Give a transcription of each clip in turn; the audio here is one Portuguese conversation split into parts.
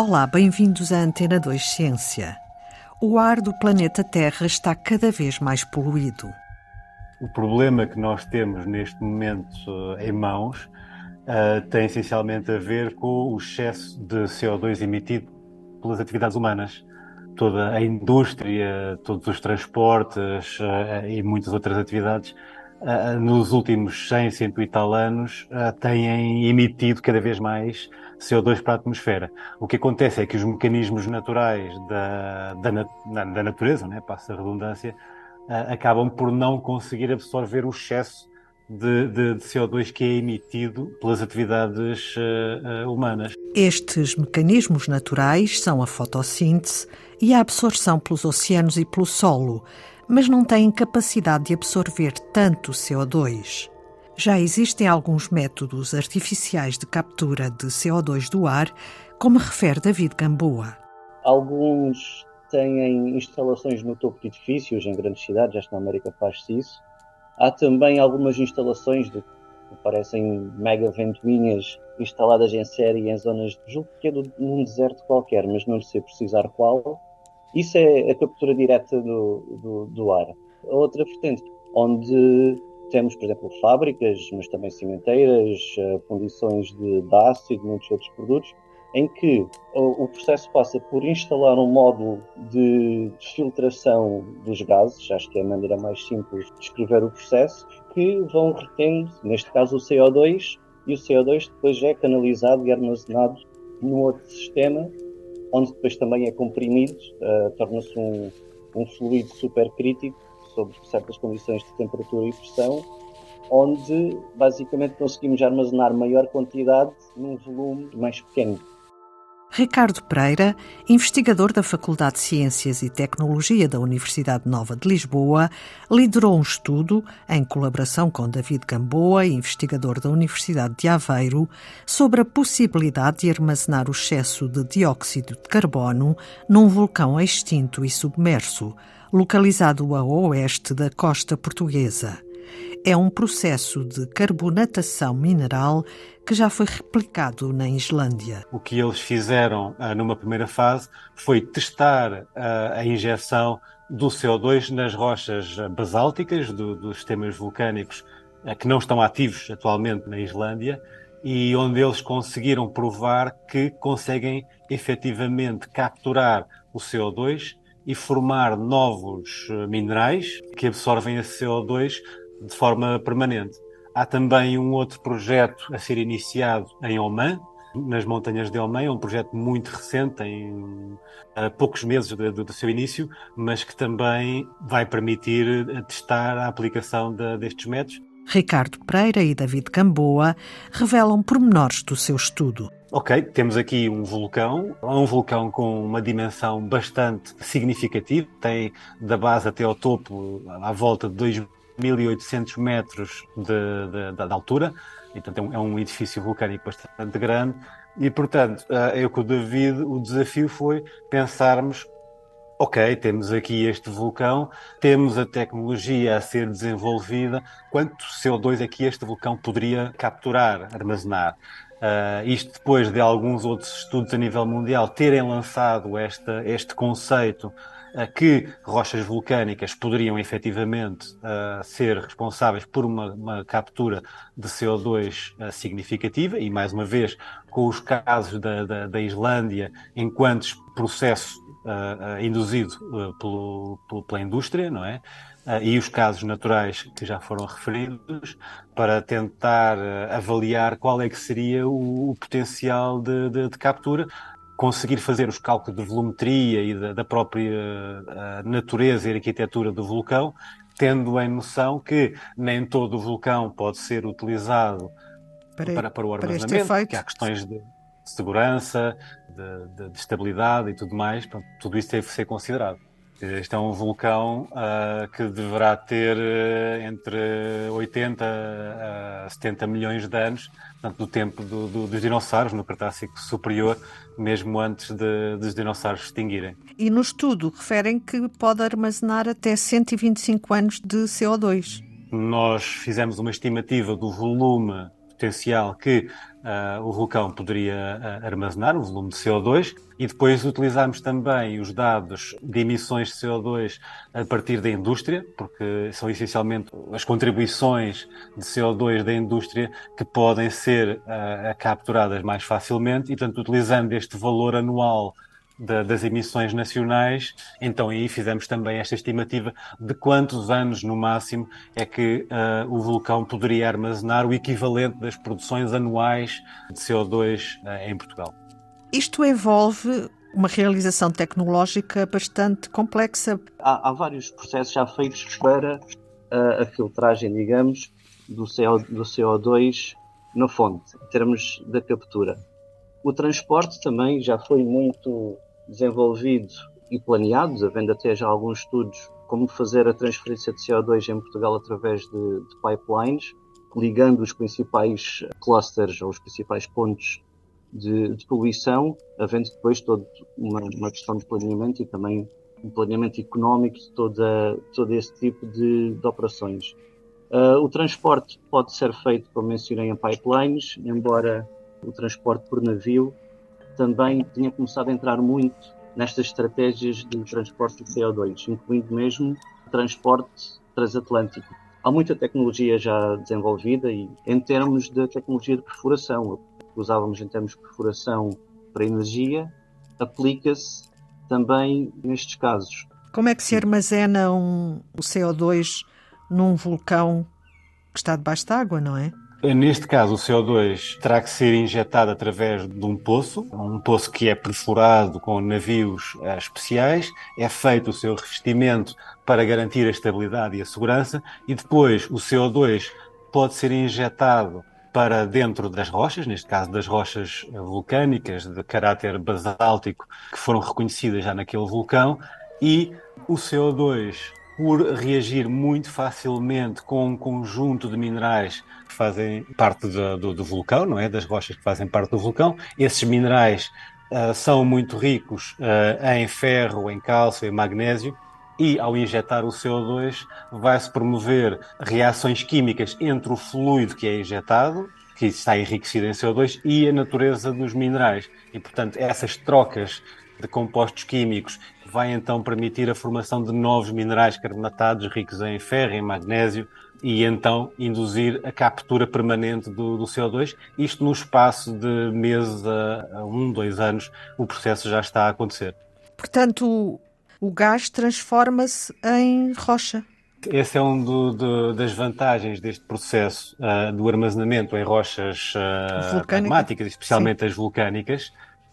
Olá, bem-vindos à Antena 2 Ciência. O ar do planeta Terra está cada vez mais poluído. O problema que nós temos neste momento eh, em mãos uh, tem essencialmente a ver com o excesso de CO2 emitido pelas atividades humanas. Toda a indústria, todos os transportes uh, e muitas outras atividades uh, nos últimos 100, 100 e tal anos têm emitido cada vez mais CO2 para a atmosfera. O que acontece é que os mecanismos naturais da, da, da natureza, né, passa a redundância, uh, acabam por não conseguir absorver o excesso de, de, de CO2 que é emitido pelas atividades uh, uh, humanas. Estes mecanismos naturais são a fotossíntese e a absorção pelos oceanos e pelo solo, mas não têm capacidade de absorver tanto CO2. Já existem alguns métodos artificiais de captura de CO2 do ar, como refere David Gamboa. Alguns têm instalações no topo de edifícios em grandes cidades, esta na América faz-se isso. Há também algumas instalações de, parecem mega ventoinhas instaladas em série em zonas, julgo que é do, num deserto qualquer, mas não sei precisar qual. Isso é a captura direta do, do, do ar. A outra vertente, onde temos, por exemplo, fábricas, mas também cimenteiras, eh, fundições de, de aço e de muitos outros produtos, em que o processo passa por instalar um módulo de filtração dos gases, acho que é a maneira mais simples de descrever o processo, que vão retendo, neste caso, o CO2, e o CO2 depois é canalizado e armazenado num outro sistema, onde depois também é comprimido, uh, torna-se um, um fluido supercrítico sob certas condições de temperatura e pressão, onde basicamente conseguimos armazenar maior quantidade num volume mais pequeno. Ricardo Pereira, investigador da Faculdade de Ciências e Tecnologia da Universidade Nova de Lisboa, liderou um estudo, em colaboração com David Gamboa, investigador da Universidade de Aveiro, sobre a possibilidade de armazenar o excesso de dióxido de carbono num vulcão extinto e submerso, localizado a oeste da costa portuguesa. É um processo de carbonatação mineral que já foi replicado na Islândia. O que eles fizeram uh, numa primeira fase foi testar uh, a injeção do CO2 nas rochas basálticas do, dos sistemas vulcânicos uh, que não estão ativos atualmente na Islândia e onde eles conseguiram provar que conseguem efetivamente capturar o CO2 e formar novos minerais que absorvem esse CO2 de forma permanente. Há também um outro projeto a ser iniciado em Oman, nas montanhas de Oman, é um projeto muito recente, em poucos meses do, do, seu início, mas que também vai permitir eh, testar a aplicação de, destes métodos. Ricardo Pereira e David Camboa revelam pormenores do seu estudo. Ok, temos aqui um vulcão, um vulcão com uma dimensão bastante significativa, tem da base até ao topo à volta de 2.800 metros de, de, de, altura, então é um edifício vulcânico bastante grande, e portanto, eh, eu com o David, o desafio foi pensarmos ok, temos aqui este vulcão, temos a tecnologia a ser desenvolvida, quanto CO2 é que este vulcão poderia capturar, armazenar? Uh, isto depois de alguns outros estudos a nível mundial terem lançado esta, este conceito que rochas vulcânicas poderiam efetivamente uh, ser responsáveis por uma, uma captura de CO2 significativa, e mais uma vez, com os casos da, da, da Islândia, enquanto processo induzido pelo, pelo, pela indústria, não é? uh, e os casos naturais que já foram referidos, para tentar uh, avaliar qual é que seria o, o potencial de, de, de, captura, conseguir fazer os cálculos de volumetria e da, da própria uh, natureza e arquitetura do vulcão, tendo em noção que nem todo o vulcão pode ser utilizado para, para, para o armazenamento, que há questões de segurança, de, de, de, estabilidade e tudo mais, tudo isso deve ser considerado. Este é um vulcão uh, que deverá ter uh, entre 80 a 70 milhões de anos, portanto, do tempo do, do, dos dinossauros, no Cretácico Superior, mesmo antes de, dos dinossauros extinguirem. E no estudo referem que pode armazenar até 125 anos de CO2. Nós fizemos uma estimativa do volume potencial que uh, o vulcão poderia uh, armazenar um volume de CO2 e depois utilizamos também os dados de emissões de CO2 a partir da indústria, porque são essencialmente as contribuições de CO2 da indústria que podem ser uh, capturadas mais facilmente e, portanto, utilizando este valor anual da, das emissões nacionais, então aí fizemos também esta estimativa de quantos anos no máximo é que uh, o vulcão poderia armazenar o equivalente das produções anuais de CO2 uh, em Portugal. Isto envolve uma realização tecnológica bastante complexa. Há, há vários processos já feitos para uh, a filtragem, digamos, do, CO, do CO2 na fonte, em termos da captura. O transporte também já foi muito desenvolvido e planeado, havendo até já alguns estudos como fazer a transferência de CO2 em Portugal através de, de pipelines, ligando os principais clusters ou os principais pontos de, de poluição, havendo depois toda uma, uma, questão de planeamento e também um planeamento económico de toda, todo esse tipo de, de operações. Uh, o transporte pode ser feito, como mencionei, em pipelines, embora o transporte por navio também tinha começado a entrar muito nestas estratégias de transporte de CO2, incluindo mesmo transporte transatlântico. Há muita tecnologia já desenvolvida e em termos de tecnologia de perfuração, usávamos em termos de perfuração para energia, aplica-se também nestes casos. Como é que se armazena um, o CO2 num vulcão que está debaixo d'água, não é? Neste caso, o CO2 terá que ser injetado através de um poço, um poço que é perfurado com navios eh, especiais, é feito o seu revestimento para garantir a estabilidade e a segurança, e depois o CO2 pode ser injetado para dentro das rochas, neste caso das rochas vulcânicas de caráter basáltico que foram reconhecidas já naquele vulcão, e o CO2 por reagir muito facilmente com um conjunto de minerais que fazem parte do, do, do vulcão, não é? Das rochas que fazem parte do vulcão. Esses minerais uh, são muito ricos uh, em ferro, em cálcio, em magnésio. E ao injetar o CO2, vai-se promover reações químicas entre o fluido que é injetado, que está enriquecido em CO2, e a natureza dos minerais. E, portanto, essas trocas de compostos químicos vai então permitir a formação de novos minerais carbonatados ricos em ferro, em magnésio e então induzir a captura permanente do, do CO2. Isto no espaço de meses a, a, um, dois anos, o processo já está a acontecer. Portanto, o gás transforma-se em rocha. Esse é um do, das vantagens deste processo uh, do armazenamento em rochas uh, magmáticas, especialmente Sim. as vulcânicas,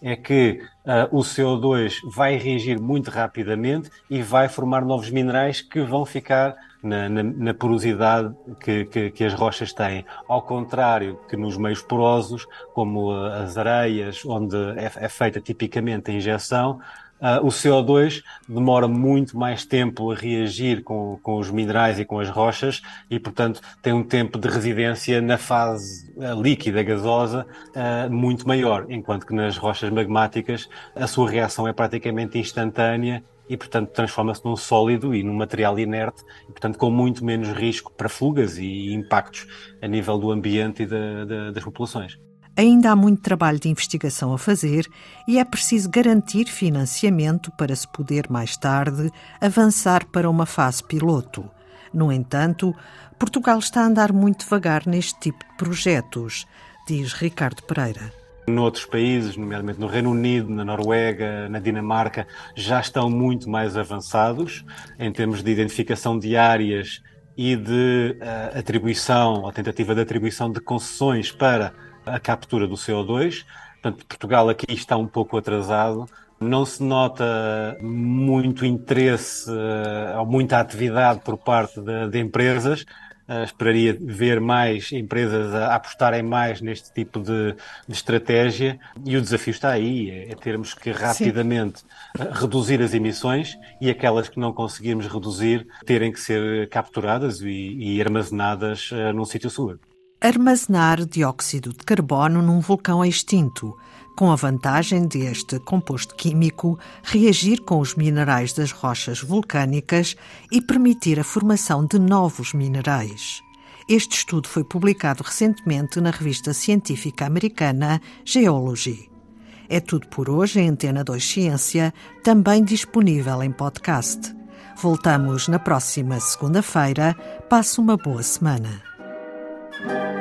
é que uh, o CO2 vai reagir muito rapidamente e vai formar novos minerais que vão ficar na, na, na porosidade que, que, que, as rochas têm. Ao contrário que nos meios porosos, como as areias, onde é, é feita tipicamente a injeção, Uh, o CO2 demora muito mais tempo a reagir com, com os minerais e com as rochas e, portanto, tem um tempo de residência na fase uh, líquida, gasosa, uh, muito maior, enquanto que nas rochas magmáticas a sua reação é praticamente instantânea e, portanto, transforma-se num sólido e num material inerte, e, portanto, com muito menos risco para fugas e impactos a nível do ambiente e da, da, das populações. Ainda há muito trabalho de investigação a fazer e é preciso garantir financiamento para se poder, mais tarde, avançar para uma fase piloto. No entanto, Portugal está a andar muito devagar neste tipo de projetos, diz Ricardo Pereira. Noutros países, nomeadamente no Reino Unido, na Noruega, na Dinamarca, já estão muito mais avançados em termos de identificação de áreas e de uh, atribuição, ou tentativa de atribuição de concessões para a captura do CO2. Portanto, Portugal aqui está um pouco atrasado. Não se nota muito interesse eh, ou muita atividade por parte de, de empresas. Uh, esperaria ver mais empresas a, apostarem mais neste tipo de, de, estratégia e o desafio está aí, é, é termos que rapidamente uh, reduzir as emissões e aquelas que não conseguirmos reduzir terem que ser capturadas e, e armazenadas uh, num sítio seguro armazenar dióxido de carbono num vulcão extinto, com a vantagem de este composto químico reagir com os minerais das rochas vulcânicas e permitir a formação de novos minerais. Este estudo foi publicado recentemente na revista científica americana Geology. É tudo por hoje em Antena 2 Ciência, também disponível em podcast. Voltamos na próxima segunda-feira. Passe uma boa semana. Thank you.